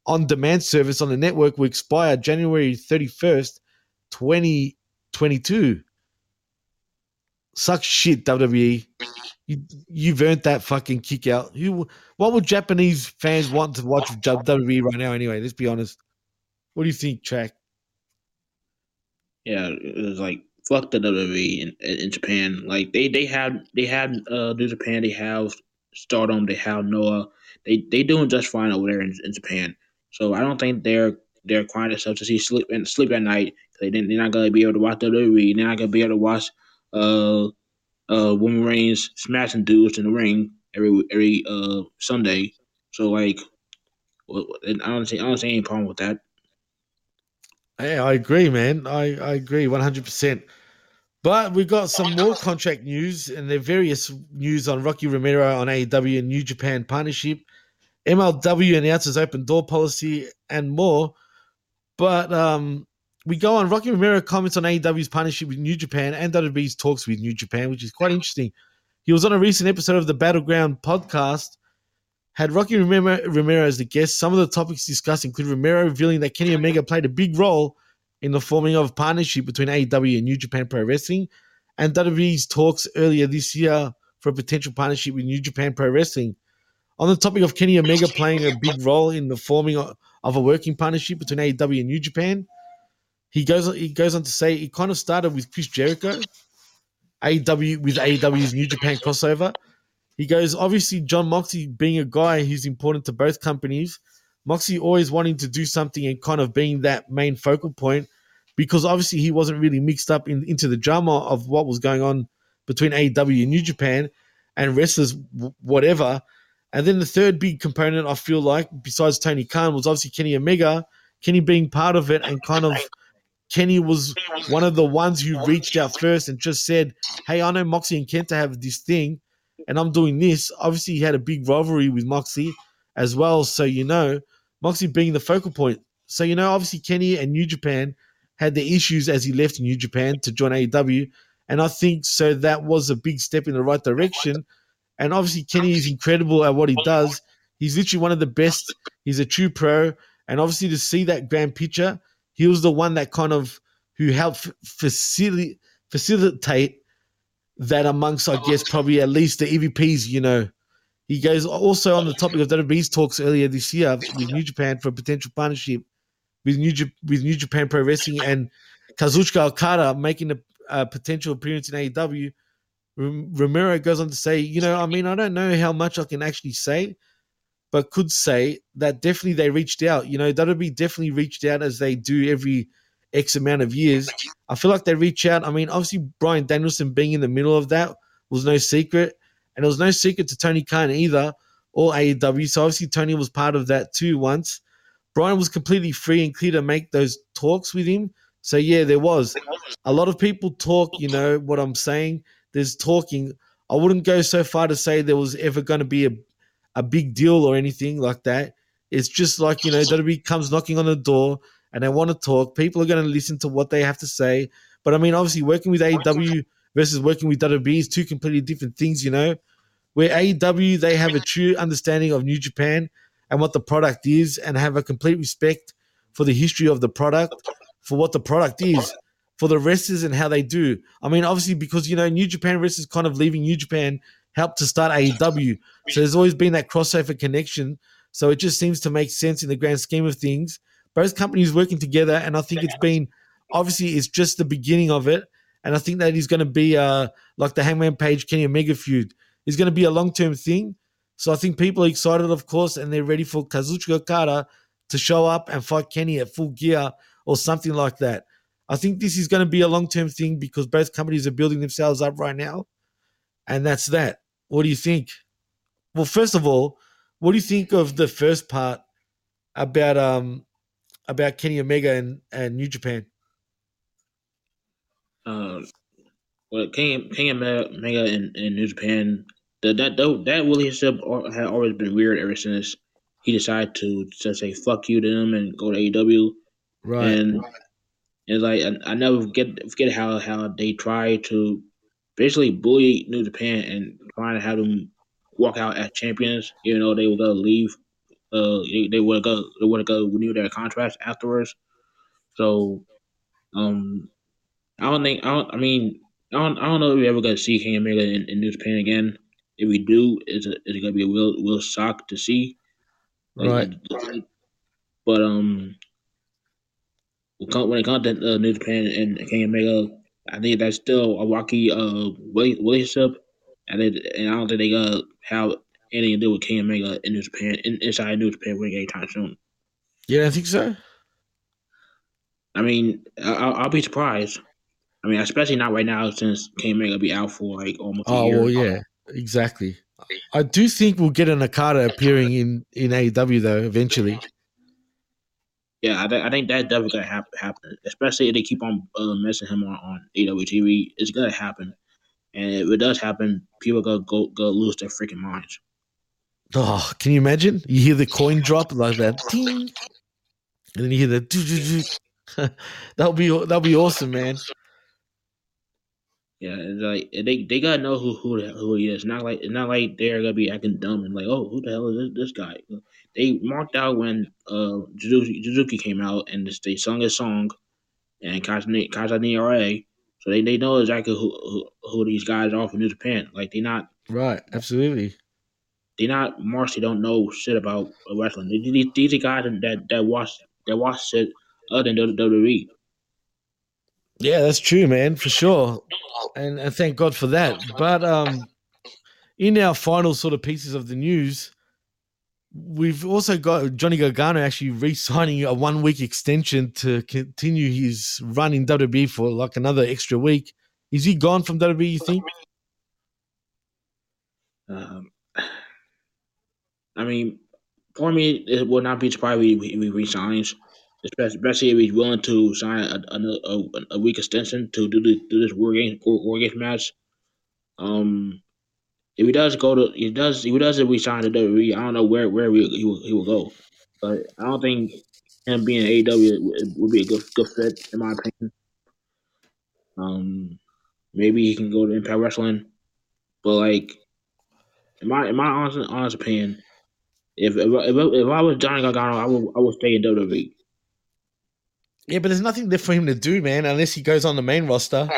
on demand service on the network will expire January 31st, 2022. Suck shit, WWE. You, you've earned that fucking kick out. What would Japanese fans want to watch WWE right now anyway? Let's be honest. What do you think, Track? Yeah, it was like fuck the WWE in, in Japan. Like they they have they have uh New Japan, they have Stardom, they have Noah. They they doing just fine over there in, in Japan. So I don't think they're they're requiring themselves to see sleep and sleep at night. They they're not gonna be able to watch WWE. They're not gonna be able to watch uh uh Roman Reigns smashing dudes in the ring every every uh Sunday. So like, well, I don't see I don't see any problem with that. Hey, I agree, man. I, I agree 100%. But we've got some more contract news and there are various news on Rocky Romero on AEW and New Japan partnership. MLW announces open door policy and more. But um, we go on. Rocky Romero comments on AEW's partnership with New Japan and WWE's talks with New Japan, which is quite interesting. He was on a recent episode of the Battleground podcast. Had Rocky Romero, Romero as the guest. Some of the topics discussed include Romero revealing that Kenny Omega played a big role in the forming of a partnership between AEW and New Japan Pro Wrestling, and WWE's talks earlier this year for a potential partnership with New Japan Pro Wrestling. On the topic of Kenny Omega playing a big role in the forming of of a working partnership between AEW and New Japan, he goes he goes on to say it kind of started with Chris Jericho, AEW with AEW's New Japan crossover. He goes, obviously, Jon Moxley being a guy who's important to both companies, Moxley always wanting to do something and kind of being that main focal point because obviously he wasn't really mixed up in, into the drama of what was going on between AEW and New Japan and wrestlers, whatever. And then the third big component, I feel like, besides Tony Khan, was obviously Kenny Omega, Kenny being part of it and kind of Kenny was one of the ones who reached out first and just said, Hey, I know Moxie and Kenta have this thing, and I'm doing this. Obviously, he had a big rivalry with Moxie as well. So, you know, Moxie being the focal point. So, you know, obviously, Kenny and New Japan had their issues as he left New Japan to join AEW. And I think so that was a big step in the right direction. And obviously, Kenny is incredible at what he does. He's literally one of the best. He's a true pro. And obviously, to see that grand picture, he was the one that kind of who helped facilitate facilitate that amongst, I guess, probably at least the EVPs. You know, he goes also on the topic of WWE's talks earlier this year with New Japan for a potential partnership with New with New Japan Pro Wrestling and Kazuchika Okada making a, a potential appearance in AEW. Romero goes on to say, you know, I mean, I don't know how much I can actually say, but could say that definitely they reached out. You know, WWE definitely reached out as they do every X amount of years. I feel like they reach out. I mean, obviously, Bryan Danielson being in the middle of that was no secret. And it was no secret to Tony Khan either, or AEW. So obviously, Tony was part of that too once. Brian was completely free and clear to make those talks with him. So yeah, there was a lot of people talk. You know what I'm saying? There's talking. I wouldn't go so far to say there was ever going to be a, a big deal or anything like that. It's just like you know, WWE comes knocking on the door and they want to talk. People are going to listen to what they have to say. But I mean, obviously, working with AEW versus working with WWE is two completely different things. You know, where AEW they have a true understanding of New Japan and what the product is and have a complete respect for the history of the product, for what the product is, for the wrestlers and how they do. I mean, obviously, because, you know, New Japan wrestlers kind of leaving New Japan helped to start AEW. So there's always been that crossover connection. So it just seems to make sense in the grand scheme of things. Both companies working together, and I think it's been obviously it's just the beginning of it. And I think that is going to be uh like the Hangman Page Kenny Omega feud is going to be a long term thing. So I think people are excited, of course, and they're ready for Kazuchika Okada to show up and fight Kenny at full gear or something like that. I think this is going to be a long term thing because both companies are building themselves up right now. And that's that. What do you think? Well, first of all, what do you think of the first part about um about Kenny Omega and, and New Japan? Uh, well, King King Omega in, in New Japan, the, that that that relationship had always been weird ever since he decided to just say fuck you to them and go to AEW. Right. And it's like I, I never forget forget how how they try to basically bully New Japan and trying to have them walk out as champions, even though they were gonna leave. Uh, they, they would go they would go renew their contracts afterwards. So, um, I don't think I don't. I mean, I don't. I don't know if we ever gonna see King Omega in, in New Japan again. If we do, is it is it gonna be a real real shock to see? Like, Right. But um, when it come- when it comes to uh, New Japan and King Omega, I think that's still a rocky uh rela- relationship, and it, and I don't think they gonna have anything to do with King Omega in New Japan in, inside New Japan ring anytime soon. You don't think so? I mean, I, I'll, I'll be surprised. I mean, especially not right now since King Omega be out for like almost a Oh year. well, yeah, exactly. I do think we'll get an Okada appearing in in AEW though eventually. Yeah, I, th- I think that definitely gonna hap- happen. Especially if they keep on uh, messing him on on AEW TV, it's gonna happen. And if it does happen, people gonna go go lose their freaking minds. Oh, can you imagine? You hear the coin drop like that, and then you hear the. doo, doo, doo. that'll be that'll be awesome, man. Yeah, like they they gotta know who who the, who he is. Not like it's not like they're gonna be acting dumb and like, oh, who the hell is this, this guy? They marked out when uh Suzuki, Suzuki came out and they sung his song and Kazani Kazani so they, they know exactly who, who who these guys are from New Japan. Like they not Right, absolutely. they not Marcy don't know shit about wrestling. They, these, these are guys that that watch that watch shit other than WWE. Yeah, that's true, man, for sure. And, and thank God for that. But um, in our final sort of pieces of the news, we've also got Johnny Gargano actually re-signing a one-week extension to continue his run in WWE for like another extra week. Is he gone from WWE? You think? Um, I mean, for me, it would not be surprised if he, resigns, especially, if he's willing to sign a, a, a, week extension to do, the, do this war game war game match. Um, if he does go to, he does, if he does resign to the WWE, I don't know where where he, he will he will go, but I don't think him being in AEW would, would be a good good fit in my opinion. Um, maybe he can go to Impact Wrestling, but like in my in my honest honest opinion, If if, if, if I was Johnny Gargano, I would I would stay in WWE. Yeah, but there's nothing there for him to do, man, unless he goes on the main roster.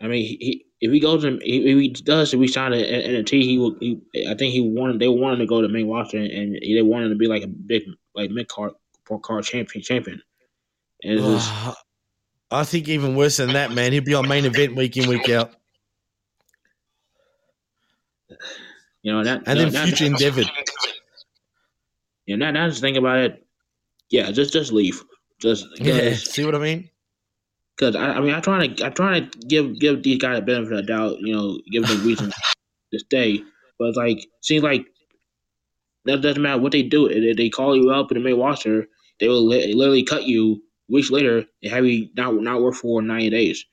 I mean, he if he goes and if he does if we sign an NXT, he will. He, I think he wanted they wanted to go to main roster and, and they wanted to be like a big like mid card card champion champion. And it's just, Oh, ah, I think even worse than that, man. He'll be on main event week in, week out. you know that And then that- future endeavored. Yeah, now, now just think about it. Yeah, just just leave. Just Yeah, see what I mean? I, I mean I try to I try to give give these guys a benefit of the doubt. You know, give them reason to stay. But it's like seems like that doesn't matter what they do. If they call you up in the main roster, they will li- literally cut you weeks later and have you not not work for ninety days.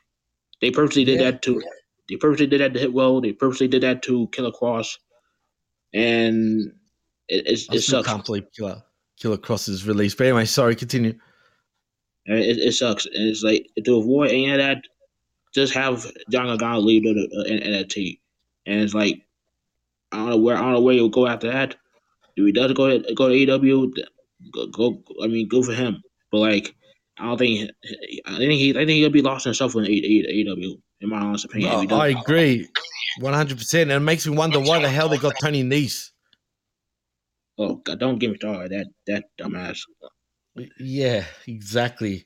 They purposely did Yeah. that to. They purposely did that to Hit Row. They purposely did that to Killer Kross, and it, it's, I it still sucks. can't believe Killer, Killer Kross is released. But anyway, sorry, continue. And It, it sucks. And it's like to avoid any of that, just have John Gargano leave the uh, N- NXT. And it's like I don't know where I don't know where he'll go after that. If he does go to, go to AEW, go, go. I mean, go for him. But like, I don't think I think he I think he'll be lost himself in AEW. In my honest opinion, does. I agree, one hundred percent. And it makes me wonder why the hell they got Tony Nese. Oh God, don't get me started. That that dumbass. Yeah, exactly.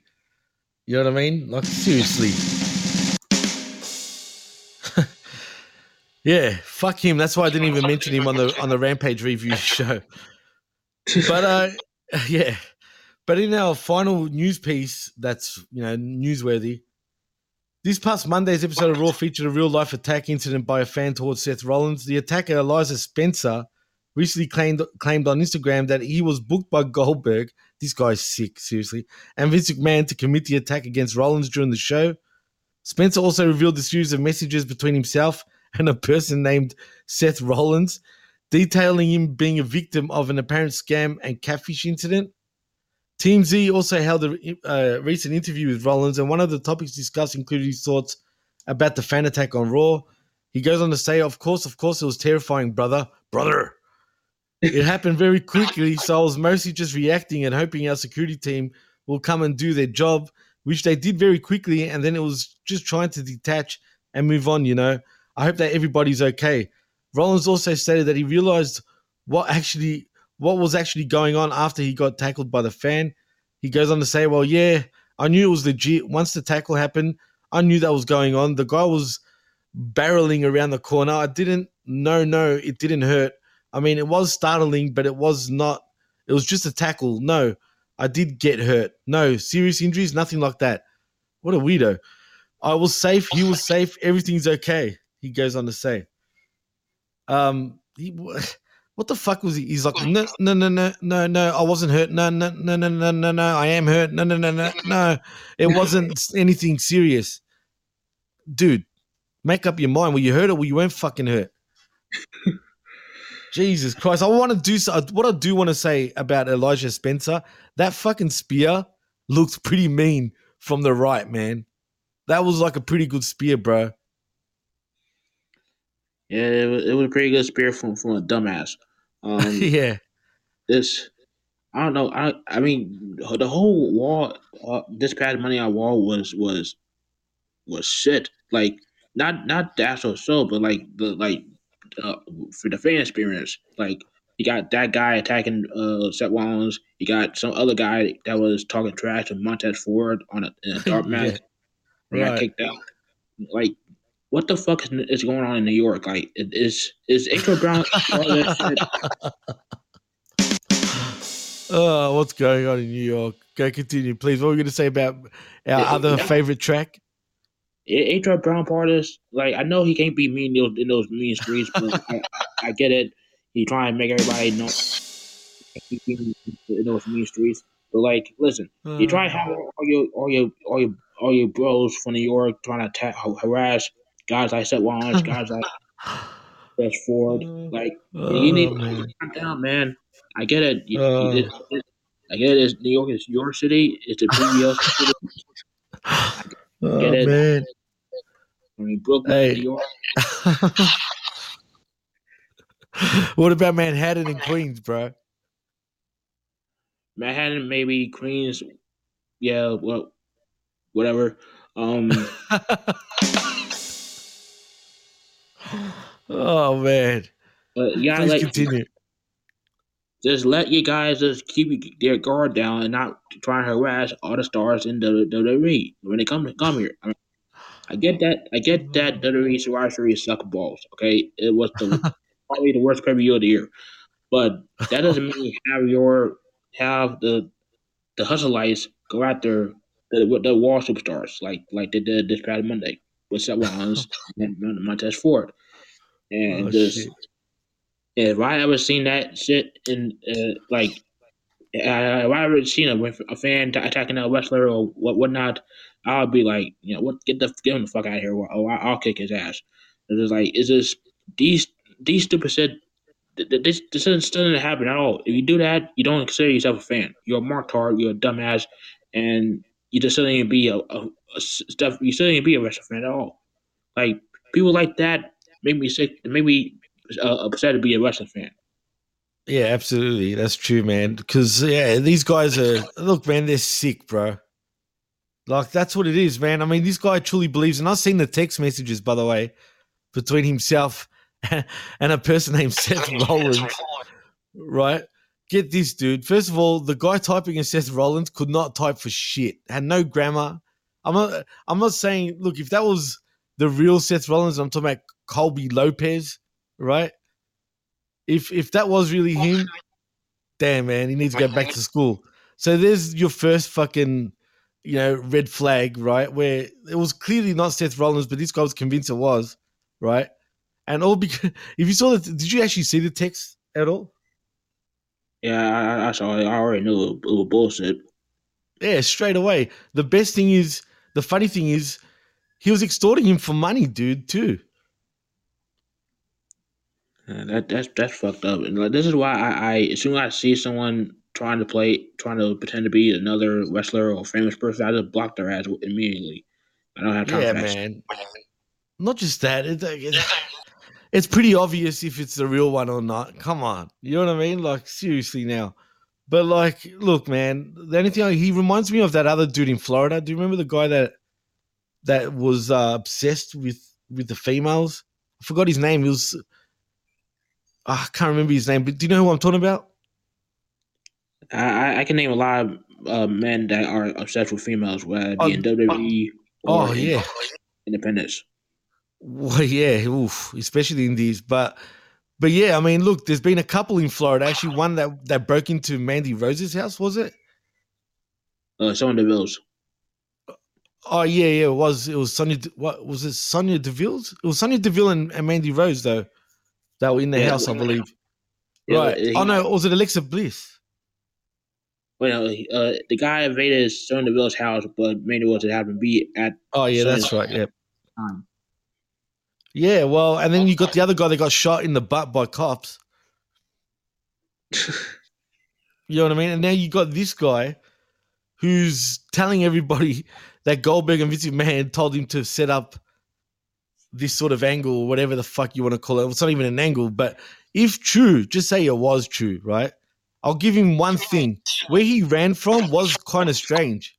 You know what I mean? Like seriously. yeah, fuck him. That's why I didn't even mention him on the on the Rampage review show. But uh yeah. But in our final news piece that's you know newsworthy, this past Monday's episode of Raw featured a real life attack incident by a fan towards Seth Rollins. The attacker Elijah Spencer recently claimed claimed on Instagram that he was booked by Goldberg this guy's sick, seriously. And Vince McMahon to commit the attack against Rollins during the show. Spencer also revealed a series of messages between himself and a person named Seth Rollins, detailing him being a victim of an apparent scam and catfish incident. TMZ also held a uh, recent interview with Rollins, and one of the topics discussed included his thoughts about the fan attack on Raw. He goes on to say, Of course, of course, it was terrifying, brother. Brother. It happened very quickly, so I was mostly just reacting and hoping our security team will come and do their job, which they did very quickly. And then it was just trying to detach and move on, you know. I hope that everybody's okay. Rollins also stated that he realized what actually what was actually going on after he got tackled by the fan. He goes on to say, Well, yeah, I knew it was legit. Once the tackle happened, I knew that was going on. The guy was barreling around the corner. I didn't no, no, it didn't hurt. I mean, it was startling, but it was not. It was just a tackle. No, I did get hurt. No serious injuries, nothing like that. What a weirdo. I was safe. He was safe. Everything's okay. He goes on to say. Um, he, what the fuck was he? He's like, no, no, no, no, no, no. I wasn't hurt. No, no, no, no, no, no, no. I am hurt. No, no, no, no, no. It wasn't anything serious, dude. Make up your mind. Were you hurt or were you weren't fucking hurt? Jesus Christ. I want to do so. What I do want to say about Elijah Spencer, that fucking spear looked pretty mean from the right, man. That was like a pretty good spear, bro. Yeah, it was, it was a pretty good spear from from a dumbass. Um, yeah. this I don't know. I I mean the whole wall uh, this past Monday on wall was was was shit. Like not not the actual show, but like the like uh, for the fan experience. Like you got that guy attacking uh Seth Rollins. You got some other guy that was talking trash to Montez Ford on a, in a dark match. Got Right. kicked out. Like what the fuck is, is going on in New York? Like it is is Angel Brown? Oh, what's going on in New York? Go continue, please. What were we going to say about our Yeah, other yeah. favorite track? A Brown part is like I know he can't be mean in those, in those mean streets, but I, I, I get it. He trying to make everybody know in those mean streets. But like, listen, you try to have all your all your all your all your bros from New York trying to attack, harass guys like Seth Rollins, guys like Best Ford. Like you need Oh, to calm down, man. I get it. You- Uh. it- it- I get it. It's New York is your city. It's a PBL city. Oh, Get it. man. Brooklyn, Hey. New York. what about Manhattan and Queens, bro? Manhattan, maybe Queens, yeah, well, whatever. Um, oh man. but yeah, Please like continue. just let you guys just keep their guard down and not try to harass all the stars in the WWE when they come come here. I, mean, I get that. I get that WWE Survivor Series suck balls. Okay, it was the probably the worst pay per view of the year, but that doesn't mean you have your have the the hustle lights go after the the wall superstars like like they did this past Monday with Seth Rollins and Montez Ford, and Oh, just. shit. If I ever seen that shit in uh, like, uh, if I ever seen a, a fan attacking a wrestler or what whatnot, I would be like, you know, what get the get him the fuck out of here, or, or I'll kick his ass. It's just like, it's just these these stupid th- This this doesn't, doesn't happen at all. If you do that, you don't consider yourself a fan. You're a marktard. You're a dumbass, and you just shouldn't even be a, a, a stuff. You shouldn't even be a wrestling fan at all. Like people like that make me sick. Make me uh, upset to be a wrestling fan. Yeah, absolutely. That's true, man. Because yeah, these guys are look, man, they're sick, bro. Like that's what it is, man. I mean, this guy truly believes, and I've seen the text messages, by the way, between himself and a person named Seth Rollins. Right? Get this, dude. First of all, the guy typing in Seth Rollins could not type for shit. Had no grammar. I'm not. I'm not saying. Look, if that was the real Seth Rollins, I'm talking about Colby Lopez, right? If if that was really him, damn man, he needs to go back to school. So there's your first fucking, you know, red flag, right? Where it was clearly not Seth Rollins, but this guy was convinced it was, right? And all because if you saw the, did you actually see the text at all? Yeah, I, I- saw it. I already knew it, it was bullshit. Yeah, straight away. The best thing is, the funny thing is, he was extorting him for money, dude, too. Yeah, that that's that's fucked up. And like, this is why I, I as soon as I see someone trying to play, trying to pretend to be another wrestler or famous person, I just block their ass immediately. I don't have time Yeah, for that. shit. man. Not just that. It, it, it's pretty obvious if it's the real one or not. Come on. You know what I mean? Like, seriously now. But, like, look, man, the only thing he reminds me of that other dude in Florida. Do you remember the guy that that was uh, obsessed with with the females? I forgot his name. He was. ah, I can't remember his name, but do you know who I'm talking about? I, I- can name a lot of uh, men that are obsessed with females, whether it be in WWE or Oh, in yeah. independence. Well, yeah, oof, especially in these. But, but yeah, I mean, look, there's been a couple in Florida. Actually, one that that broke into Mandy Rose's house, was it? Uh, the bills. Oh yeah, yeah, it was. It was Sonya. De- What was it? Sonya Deville's. It was Sonya Deville and, and Mandy Rose though, that were in the Yeah, house, I believe. Yeah, right. he- oh no, was it Alexa Bliss? Well, uh, the guy invaded Sonya Deville's house, but Mandy wasn't happened to be at Oh yeah, that's right. Yeah. time. Yeah. Well, and then you got the other guy that got shot in the butt by cops. You know what I mean? And now you got this guy who's telling everybody that Goldberg and Vince McMahon told him to set up this sort of angle or whatever the fuck you want to call it. It's not even an angle, but if true, just say it was true, right? I'll give him one thing. Where he ran from was kind of strange.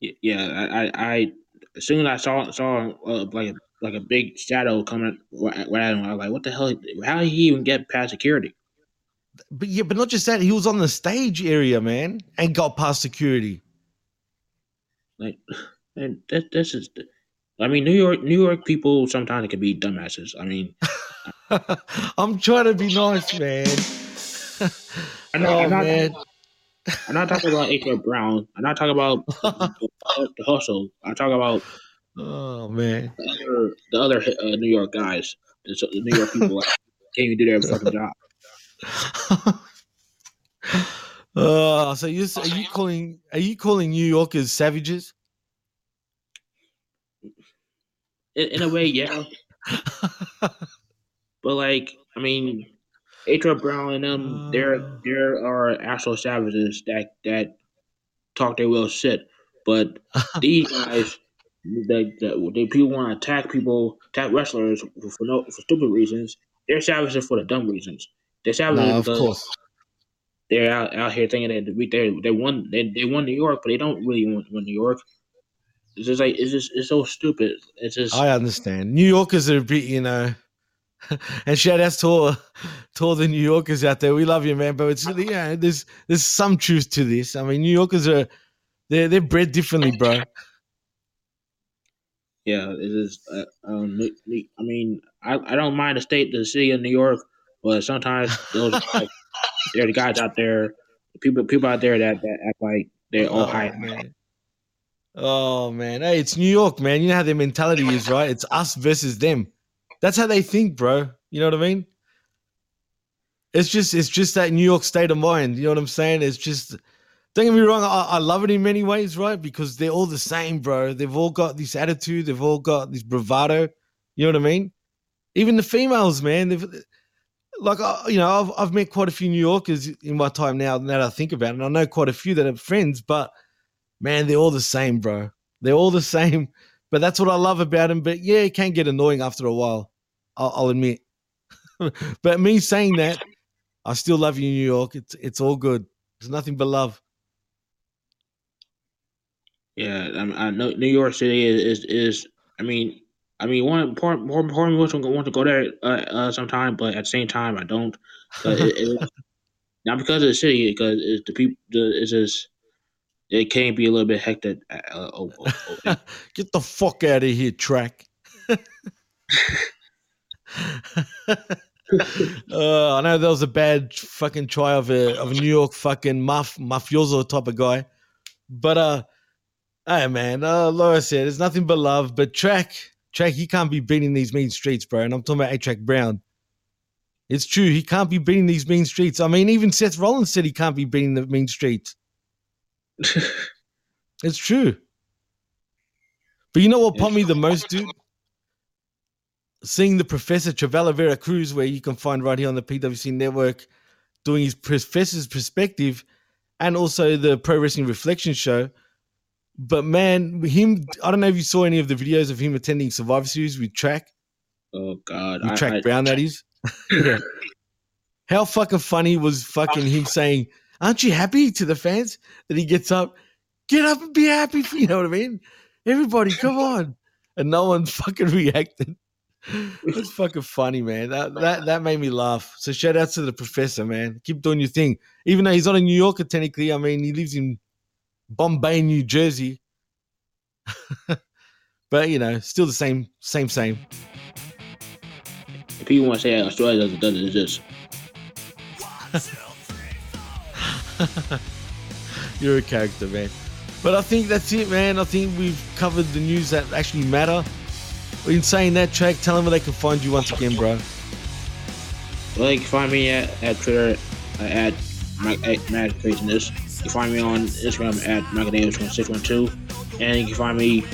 Yeah, I, I, as soon as I saw saw uh, like a, like a big shadow coming right right at him, I was like, "What the hell? How did he even get past security?" But yeah, but not just that, he was on the stage area, man, and got past security. Like, and that this is, I mean, New York New York people sometimes can be dumbasses. I mean, I'm trying to be nice, man. I'm not, oh I'm not, man. I'm not talking about H.R. Brown. I'm not talking about the, the hustle. I'm talking about Oh man. the other, the other uh, New York guys, the, the New York people. Like, can't even do their fucking job. uh, so you are you calling are you calling New Yorkers savages? In, in a way, yeah. But like, I mean, H.R. Brown and them, there uh. there are actual savages that that talk their real shit. But these guys, the, the, the people want to attack people, attack wrestlers for, for no for stupid reasons. They're savages for the dumb reasons. They're savages No, of because course. they're out, out here thinking that they they won they, they won New York, but they don't really win, win New York. It's just like it's just it's so stupid. It's just I understand. New Yorkers are a bit, you know. and shout outs to all, to all the New Yorkers out there. We love you, man. But it's yeah, there's there's some truth to this. I mean, New Yorkers are they're they're bred differently, bro. yeah, it is. Uh, um, I mean, I, I don't mind the state, the city of New York, but sometimes those like, there are the guys out there, people people out there that, that act like they're all Oh, high. man. Oh man, hey, it's New York, man. You know how their mentality is, right? It's us versus them. That's how they think, bro. You know what I mean? It's just, it's just that New York state of mind. You know what I'm saying? It's just, don't get me wrong. I, I love it in many ways, right? Because they're all the same, bro. They've all got this attitude. They've all got this bravado. You know what I mean? Even the females, man. They've, like, you know, I've, I've met quite a few New Yorkers in my time now. Now that I think about it, and I know quite a few that are friends, but man, they're all the same, bro. They're all the same. But that's what I love about them. But yeah, it can get annoying after a while. I'll, I'll admit. but me saying that, I still love you, New York. It's it's all good. There's nothing but love. Yeah, I, I know New York City is is, is I mean, I mean, one part more important wants to want to go there uh, uh, sometime, but at the same time, I don't. it, it, not because of the city, because it's the people. The, it's just it can be a little bit hectic. Uh, oh, oh, oh, Get the fuck out of here, track. Uh, I know that was a bad fucking try of a of a New York fucking maf mafioso type of guy, but uh, hey man, uh, like I said, it's nothing but love. But track, track, he can't be beating these mean streets, bro. And I'm talking about A Track Brown. It's true, he can't be beating these mean streets. I mean, even Seth Rollins said he can't be beating the mean streets. It's true. But you know what pumped me the most, dude? Seeing the Professor Travella Vera Cruz, where you can find right here on the PWC network, doing his professor's perspective and also the Pro Wrestling Reflection show. But man, him, I don't know if you saw any of the videos of him attending Survivor Series with Track, oh God, with Track I- Brown, that is. yeah. How fucking funny was fucking him saying, Aren't you happy to the fans that he gets up? Get up and be happy. For, you know what I mean? Everybody, come on. And no one fucking reacted. That's fucking funny, man. That, that that made me laugh. So shout out to the professor, man. Keep doing your thing. Even though he's not a New Yorker, technically. I mean, he lives in Bombay, New Jersey. but you know, still the same, same, same. If people want to say Australia doesn't does it, it's just You're a character, man. But I think that's it, man. I think we've covered the news that actually matter. In saying that, track, tell them where they can find you once again, bro. Well, you can find me at, at Twitter uh, at Mad Craziness. You can find me on Instagram at Macadamus1612. And you can find me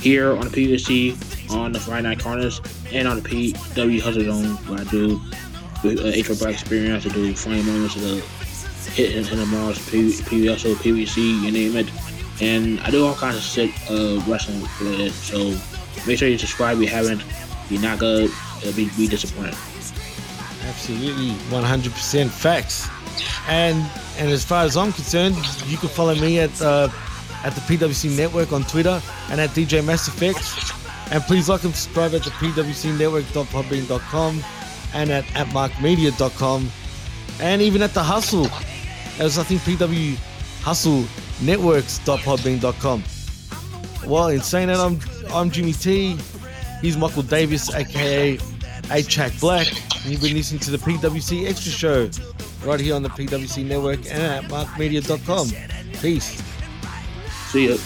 here on the PWC, on the Friday Night Corners, and on the PW Hustle Zone, where I do with uh, H Black Experience. I do funny moments of the hit and the Mars, PWC, you name it. And I do all kinds of shit uh, wrestling related. So make sure you subscribe if you haven't. You're not gonna be, be disappointed. Absolutely, 100% facts. And and as far as I'm concerned, you can follow me at uh, at the PWC Network on Twitter and at DJ Mass Effects. And please like and subscribe at the PWCnetwork.podbean.com and at atmarkmedia.com and even at the Hustle, as I think PW Hustle Networks.podbean.com. Well, in saying that, I'm I'm Jimmy T. He's Michael Davis, aka 8Trac-Black. And you've been listening to the PWC Extra Show right here on the PWC Network and at markmedia.com. Peace. See ya.